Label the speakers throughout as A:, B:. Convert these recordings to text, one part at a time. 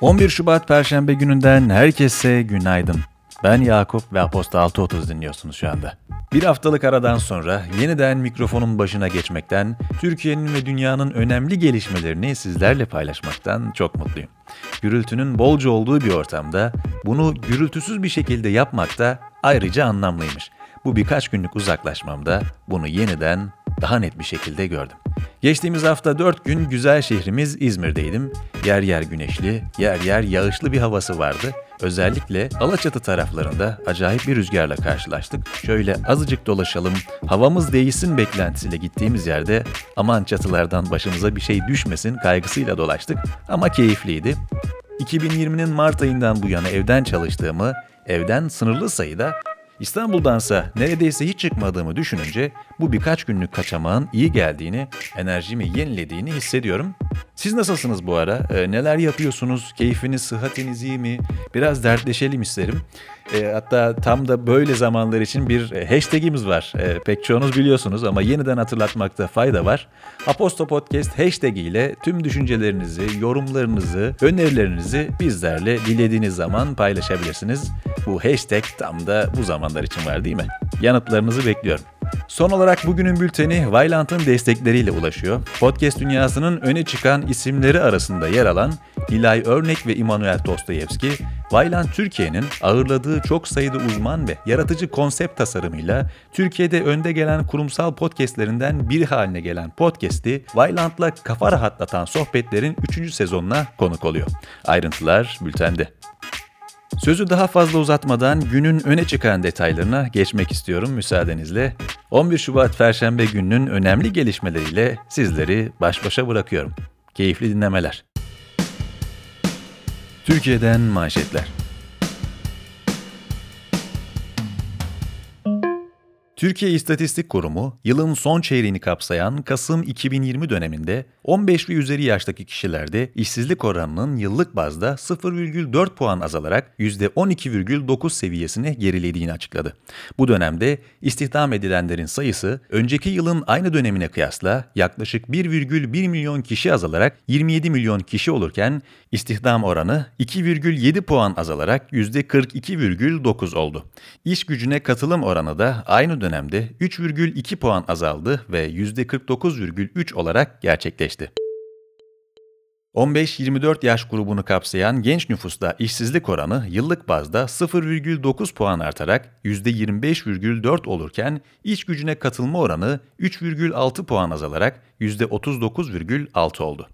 A: 11 Şubat Perşembe gününden herkese günaydın. Ben Yakup ve Aposta 6.30 dinliyorsunuz şu anda. Bir haftalık aradan sonra yeniden mikrofonun başına geçmekten, Türkiye'nin ve dünyanın önemli gelişmelerini sizlerle paylaşmaktan çok mutluyum. Gürültünün bolca olduğu bir ortamda bunu gürültüsüz bir şekilde yapmak da ayrıca anlamlıymış. Bu birkaç günlük uzaklaşmamda bunu yeniden daha net bir şekilde gördüm. Geçtiğimiz hafta 4 gün güzel şehrimiz İzmir'deydim. Yer yer güneşli, yer yer yağışlı bir havası vardı. Özellikle Alaçatı taraflarında acayip bir rüzgarla karşılaştık. Şöyle azıcık dolaşalım, havamız değişsin beklentisiyle gittiğimiz yerde aman çatılardan başımıza bir şey düşmesin kaygısıyla dolaştık ama keyifliydi. 2020'nin Mart ayından bu yana evden çalıştığımı, evden sınırlı sayıda İstanbul'dansa neredeyse hiç çıkmadığımı düşününce bu birkaç günlük kaçamağın iyi geldiğini, enerjimi yenilediğini hissediyorum. Siz nasılsınız bu ara? E, neler yapıyorsunuz? Keyfiniz, sıhhatiniz iyi mi? Biraz dertleşelim isterim. E, hatta tam da böyle zamanlar için bir e, hashtagimiz var. E, pek çoğunuz biliyorsunuz ama yeniden hatırlatmakta fayda var. Aposto Podcast hashtag ile tüm düşüncelerinizi, yorumlarınızı, önerilerinizi bizlerle dilediğiniz zaman paylaşabilirsiniz. Bu hashtag tam da bu zamanlar için var değil mi? Yanıtlarınızı bekliyorum. Son olarak bugünün bülteni Vailant'ın destekleriyle ulaşıyor. Podcast dünyasının öne çıkan isimleri arasında yer alan Nilay Örnek ve Immanuel Dostoyevski, Vailant Türkiye'nin ağırladığı çok sayıda uzman ve yaratıcı konsept tasarımıyla Türkiye'de önde gelen kurumsal podcastlerinden biri haline gelen podcast'i Vailant'la kafa rahatlatan sohbetlerin 3. sezonuna konuk oluyor. Ayrıntılar bültende. Sözü daha fazla uzatmadan günün öne çıkan detaylarına geçmek istiyorum müsaadenizle. 11 Şubat Perşembe gününün önemli gelişmeleriyle sizleri baş başa bırakıyorum. Keyifli dinlemeler. Türkiye'den manşetler. Türkiye İstatistik Kurumu, yılın son çeyreğini kapsayan Kasım 2020 döneminde 15 ve üzeri yaştaki kişilerde işsizlik oranının yıllık bazda 0,4 puan azalarak %12,9 seviyesine gerilediğini açıkladı. Bu dönemde istihdam edilenlerin sayısı önceki yılın aynı dönemine kıyasla yaklaşık 1,1 milyon kişi azalarak 27 milyon kişi olurken istihdam oranı 2,7 puan azalarak %42,9 oldu. İş gücüne katılım oranı da aynı dönemde dönemde 3,2 puan azaldı ve %49,3 olarak gerçekleşti. 15-24 yaş grubunu kapsayan genç nüfusta işsizlik oranı yıllık bazda 0,9 puan artarak %25,4 olurken iş gücüne katılma oranı 3,6 puan azalarak %39,6 oldu.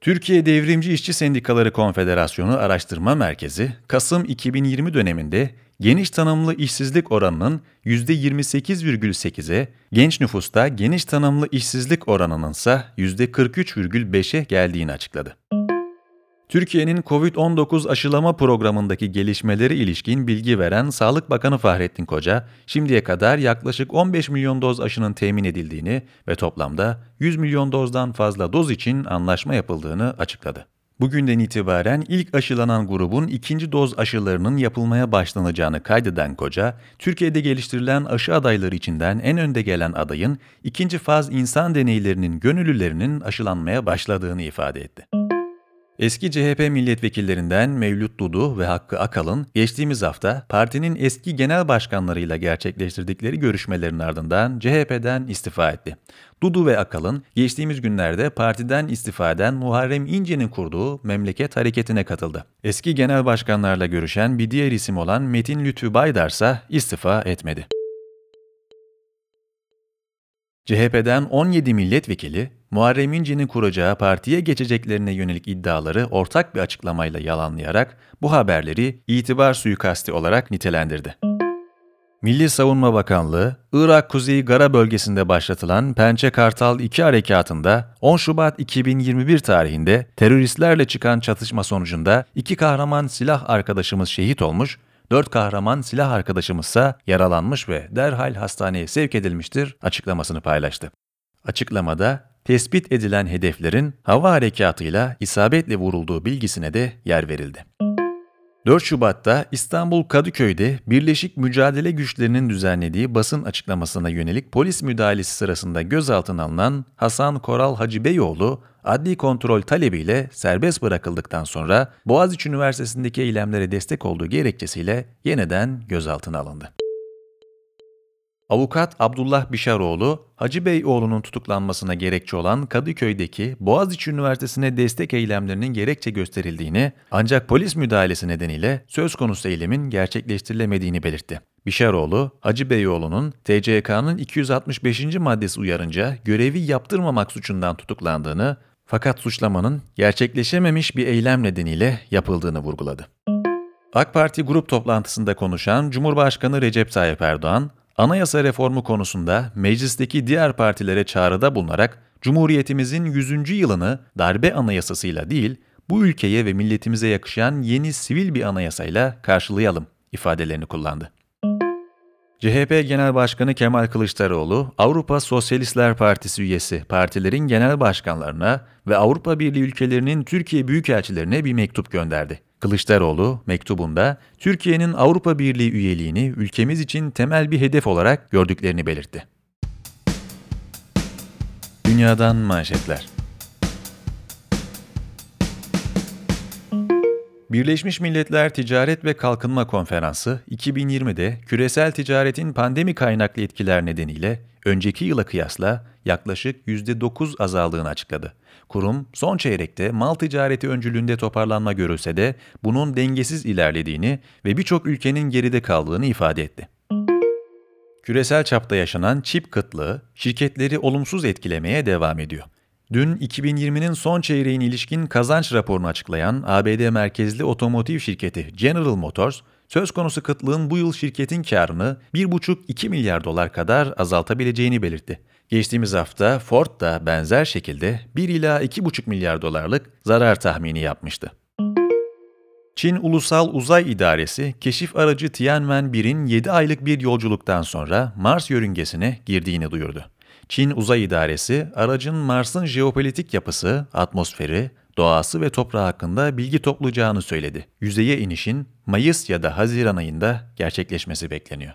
A: Türkiye Devrimci İşçi Sendikaları Konfederasyonu Araştırma Merkezi, Kasım 2020 döneminde geniş tanımlı işsizlik oranının %28,8'e, genç nüfusta geniş tanımlı işsizlik oranının ise %43,5'e geldiğini açıkladı. Türkiye'nin COVID-19 aşılama programındaki gelişmeleri ilişkin bilgi veren Sağlık Bakanı Fahrettin Koca, şimdiye kadar yaklaşık 15 milyon doz aşının temin edildiğini ve toplamda 100 milyon dozdan fazla doz için anlaşma yapıldığını açıkladı. Bugünden itibaren ilk aşılanan grubun ikinci doz aşılarının yapılmaya başlanacağını kaydeden Koca, Türkiye'de geliştirilen aşı adayları içinden en önde gelen adayın ikinci faz insan deneylerinin gönüllülerinin aşılanmaya başladığını ifade etti. Eski CHP milletvekillerinden Mevlüt Dudu ve Hakkı Akalın geçtiğimiz hafta partinin eski genel başkanlarıyla gerçekleştirdikleri görüşmelerin ardından CHP'den istifa etti. Dudu ve Akalın geçtiğimiz günlerde partiden istifa eden Muharrem İnce'nin kurduğu Memleket Hareketi'ne katıldı. Eski genel başkanlarla görüşen bir diğer isim olan Metin Lütfü Baydar ise istifa etmedi. CHP'den 17 milletvekili, Muharrem İnce'nin kuracağı partiye geçeceklerine yönelik iddiaları ortak bir açıklamayla yalanlayarak bu haberleri itibar suikasti olarak nitelendirdi. Milli Savunma Bakanlığı, Irak Kuzeyi Gara bölgesinde başlatılan Pençe Kartal 2 harekatında 10 Şubat 2021 tarihinde teröristlerle çıkan çatışma sonucunda iki kahraman silah arkadaşımız şehit olmuş, dört kahraman silah arkadaşımızsa yaralanmış ve derhal hastaneye sevk edilmiştir açıklamasını paylaştı. Açıklamada tespit edilen hedeflerin hava harekatıyla isabetle vurulduğu bilgisine de yer verildi. 4 Şubat'ta İstanbul Kadıköy'de Birleşik Mücadele Güçlerinin düzenlediği basın açıklamasına yönelik polis müdahalesi sırasında gözaltına alınan Hasan Koral Hacı Beyoğlu, adli kontrol talebiyle serbest bırakıldıktan sonra Boğaziçi Üniversitesi'ndeki eylemlere destek olduğu gerekçesiyle yeniden gözaltına alındı. Avukat Abdullah Bişaroğlu, Hacı Beyoğlu'nun tutuklanmasına gerekçe olan Kadıköy'deki Boğaziçi Üniversitesi'ne destek eylemlerinin gerekçe gösterildiğini ancak polis müdahalesi nedeniyle söz konusu eylemin gerçekleştirilemediğini belirtti. Bişaroğlu, Hacı Beyoğlu'nun TCK'nın 265. maddesi uyarınca görevi yaptırmamak suçundan tutuklandığını fakat suçlamanın gerçekleşememiş bir eylem nedeniyle yapıldığını vurguladı. AK Parti grup toplantısında konuşan Cumhurbaşkanı Recep Tayyip Erdoğan, anayasa reformu konusunda meclisteki diğer partilere çağrıda bulunarak Cumhuriyetimizin 100. yılını darbe anayasasıyla değil, bu ülkeye ve milletimize yakışan yeni sivil bir anayasayla karşılayalım ifadelerini kullandı. CHP Genel Başkanı Kemal Kılıçdaroğlu, Avrupa Sosyalistler Partisi üyesi partilerin genel başkanlarına ve Avrupa Birliği ülkelerinin Türkiye büyükelçilerine bir mektup gönderdi. Kılıçdaroğlu mektubunda Türkiye'nin Avrupa Birliği üyeliğini ülkemiz için temel bir hedef olarak gördüklerini belirtti. Dünyadan manşetler Birleşmiş Milletler Ticaret ve Kalkınma Konferansı 2020'de küresel ticaretin pandemi kaynaklı etkiler nedeniyle önceki yıla kıyasla yaklaşık %9 azaldığını açıkladı. Kurum son çeyrekte mal ticareti öncülüğünde toparlanma görülse de bunun dengesiz ilerlediğini ve birçok ülkenin geride kaldığını ifade etti. Küresel çapta yaşanan çip kıtlığı şirketleri olumsuz etkilemeye devam ediyor. Dün 2020'nin son çeyreğin ilişkin kazanç raporunu açıklayan ABD merkezli otomotiv şirketi General Motors, söz konusu kıtlığın bu yıl şirketin karını 1,5-2 milyar dolar kadar azaltabileceğini belirtti. Geçtiğimiz hafta Ford da benzer şekilde 1 ila 2,5 milyar dolarlık zarar tahmini yapmıştı. Çin Ulusal Uzay İdaresi, keşif aracı Tianwen-1'in 7 aylık bir yolculuktan sonra Mars yörüngesine girdiğini duyurdu. Çin Uzay İdaresi, aracın Mars'ın jeopolitik yapısı, atmosferi, doğası ve toprağı hakkında bilgi toplayacağını söyledi. Yüzeye inişin Mayıs ya da Haziran ayında gerçekleşmesi bekleniyor.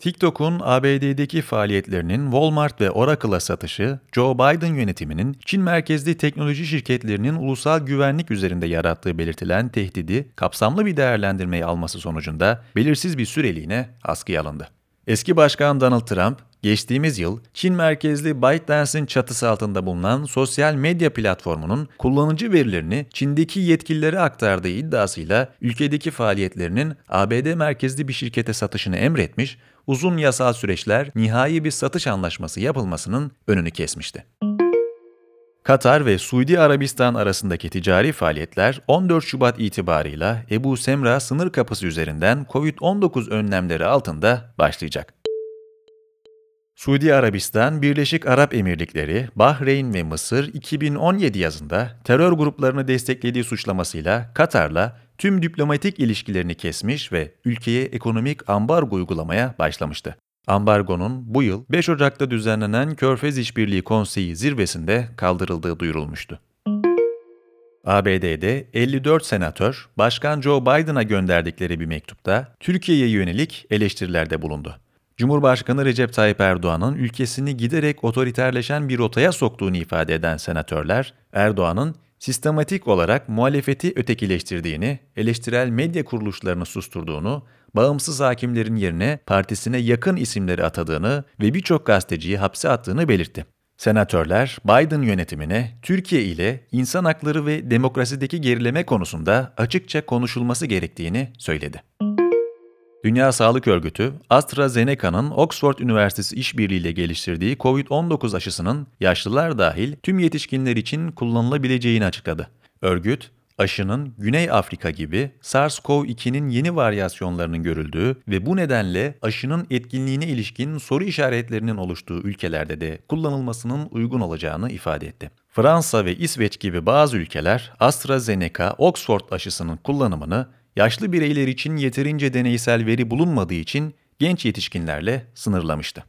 A: TikTok'un ABD'deki faaliyetlerinin Walmart ve Oracle'a satışı, Joe Biden yönetiminin Çin merkezli teknoloji şirketlerinin ulusal güvenlik üzerinde yarattığı belirtilen tehdidi kapsamlı bir değerlendirmeyi alması sonucunda belirsiz bir süreliğine askıya alındı. Eski Başkan Donald Trump, geçtiğimiz yıl Çin merkezli ByteDance'in çatısı altında bulunan sosyal medya platformunun kullanıcı verilerini Çin'deki yetkililere aktardığı iddiasıyla ülkedeki faaliyetlerinin ABD merkezli bir şirkete satışını emretmiş, uzun yasal süreçler nihai bir satış anlaşması yapılmasının önünü kesmişti. Katar ve Suudi Arabistan arasındaki ticari faaliyetler 14 Şubat itibarıyla Ebu Semra sınır kapısı üzerinden COVID-19 önlemleri altında başlayacak. Suudi Arabistan, Birleşik Arap Emirlikleri, Bahreyn ve Mısır 2017 yazında terör gruplarını desteklediği suçlamasıyla Katar'la tüm diplomatik ilişkilerini kesmiş ve ülkeye ekonomik ambargo uygulamaya başlamıştı. Ambargonun bu yıl 5 Ocak'ta düzenlenen Körfez İşbirliği Konseyi zirvesinde kaldırıldığı duyurulmuştu. ABD'de 54 senatör, Başkan Joe Biden'a gönderdikleri bir mektupta Türkiye'ye yönelik eleştirilerde bulundu. Cumhurbaşkanı Recep Tayyip Erdoğan'ın ülkesini giderek otoriterleşen bir rotaya soktuğunu ifade eden senatörler, Erdoğan'ın sistematik olarak muhalefeti ötekileştirdiğini, eleştirel medya kuruluşlarını susturduğunu, bağımsız hakimlerin yerine partisine yakın isimleri atadığını ve birçok gazeteciyi hapse attığını belirtti. Senatörler Biden yönetimine Türkiye ile insan hakları ve demokrasideki gerileme konusunda açıkça konuşulması gerektiğini söyledi. Dünya Sağlık Örgütü, AstraZeneca'nın Oxford Üniversitesi işbirliğiyle geliştirdiği COVID-19 aşısının yaşlılar dahil tüm yetişkinler için kullanılabileceğini açıkladı. Örgüt, aşının Güney Afrika gibi SARS-CoV-2'nin yeni varyasyonlarının görüldüğü ve bu nedenle aşının etkinliğine ilişkin soru işaretlerinin oluştuğu ülkelerde de kullanılmasının uygun olacağını ifade etti. Fransa ve İsveç gibi bazı ülkeler AstraZeneca Oxford aşısının kullanımını yaşlı bireyler için yeterince deneysel veri bulunmadığı için genç yetişkinlerle sınırlamıştı.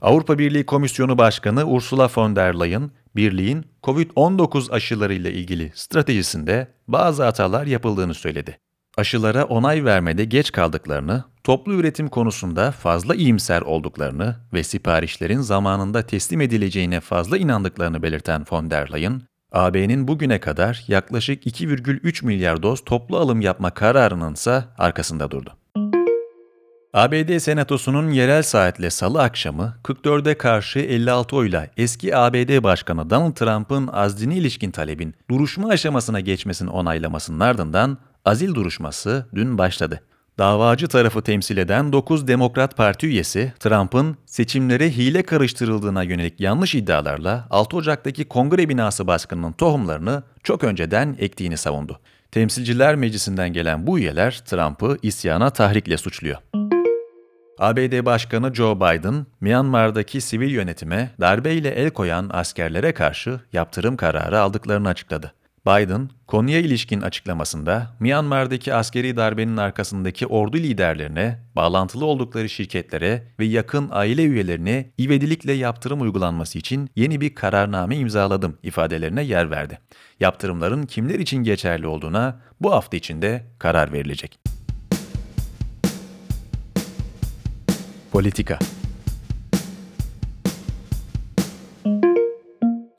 A: Avrupa Birliği Komisyonu Başkanı Ursula von der Leyen, birliğin COVID-19 aşılarıyla ilgili stratejisinde bazı hatalar yapıldığını söyledi. Aşılara onay vermede geç kaldıklarını, toplu üretim konusunda fazla iyimser olduklarını ve siparişlerin zamanında teslim edileceğine fazla inandıklarını belirten von der Leyen, AB'nin bugüne kadar yaklaşık 2,3 milyar doz toplu alım yapma kararının ise arkasında durdu. ABD Senatosu'nun yerel saatle salı akşamı 44'e karşı 56 oyla eski ABD Başkanı Donald Trump'ın azdine ilişkin talebin duruşma aşamasına geçmesini onaylamasının ardından azil duruşması dün başladı. Davacı tarafı temsil eden 9 Demokrat Parti üyesi Trump'ın seçimlere hile karıştırıldığına yönelik yanlış iddialarla 6 Ocak'taki kongre binası baskınının tohumlarını çok önceden ektiğini savundu. Temsilciler Meclisi'nden gelen bu üyeler Trump'ı isyana tahrikle suçluyor. ABD Başkanı Joe Biden, Myanmar'daki sivil yönetime darbeyle el koyan askerlere karşı yaptırım kararı aldıklarını açıkladı. Biden, konuya ilişkin açıklamasında Myanmar'daki askeri darbenin arkasındaki ordu liderlerine, bağlantılı oldukları şirketlere ve yakın aile üyelerine ivedilikle yaptırım uygulanması için yeni bir kararname imzaladım ifadelerine yer verdi. Yaptırımların kimler için geçerli olduğuna bu hafta içinde karar verilecek. Politika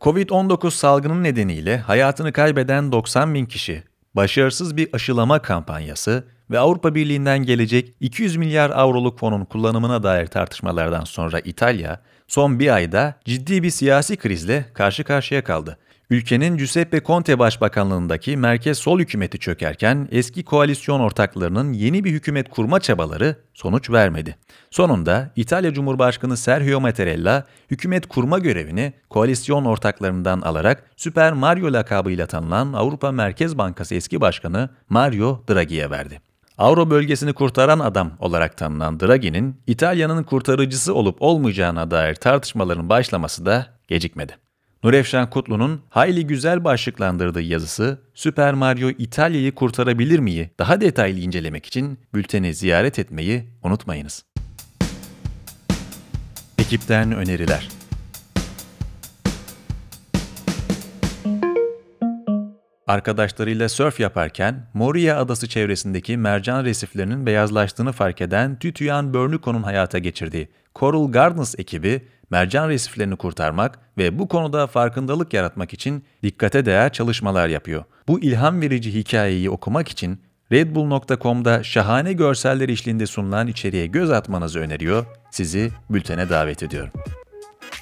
A: Covid-19 salgının nedeniyle hayatını kaybeden 90 bin kişi, başarısız bir aşılama kampanyası ve Avrupa Birliği'nden gelecek 200 milyar avroluk fonun kullanımına dair tartışmalardan sonra İtalya, son bir ayda ciddi bir siyasi krizle karşı karşıya kaldı. Ülkenin Giuseppe Conte başbakanlığındaki merkez sol hükümeti çökerken eski koalisyon ortaklarının yeni bir hükümet kurma çabaları sonuç vermedi. Sonunda İtalya Cumhurbaşkanı Sergio Mattarella hükümet kurma görevini koalisyon ortaklarından alarak Süper Mario lakabıyla tanınan Avrupa Merkez Bankası eski başkanı Mario Draghi'ye verdi. Avro bölgesini kurtaran adam olarak tanınan Draghi'nin İtalya'nın kurtarıcısı olup olmayacağına dair tartışmaların başlaması da gecikmedi. Nurefşan Kutlu'nun hayli güzel başlıklandırdığı yazısı Süper Mario İtalya'yı kurtarabilir miyi daha detaylı incelemek için bülteni ziyaret etmeyi unutmayınız. Ekipten öneriler Arkadaşlarıyla sörf yaparken Moria adası çevresindeki mercan resiflerinin beyazlaştığını fark eden Tütüyan Börnüko'nun hayata geçirdiği Coral Gardens ekibi mercan resiflerini kurtarmak ve bu konuda farkındalık yaratmak için dikkate değer çalışmalar yapıyor. Bu ilham verici hikayeyi okumak için redbull.com'da şahane görseller işliğinde sunulan içeriğe göz atmanızı öneriyor, sizi bültene davet ediyorum.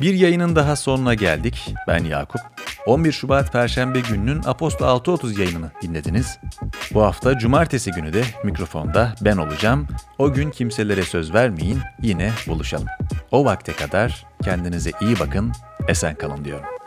A: Bir yayının daha sonuna geldik. Ben Yakup. 11 Şubat Perşembe gününün Aposto 6.30 yayınını dinlediniz. Bu hafta Cumartesi günü de mikrofonda ben olacağım. O gün kimselere söz vermeyin, yine buluşalım. O vakte kadar kendinize iyi bakın, esen kalın diyorum.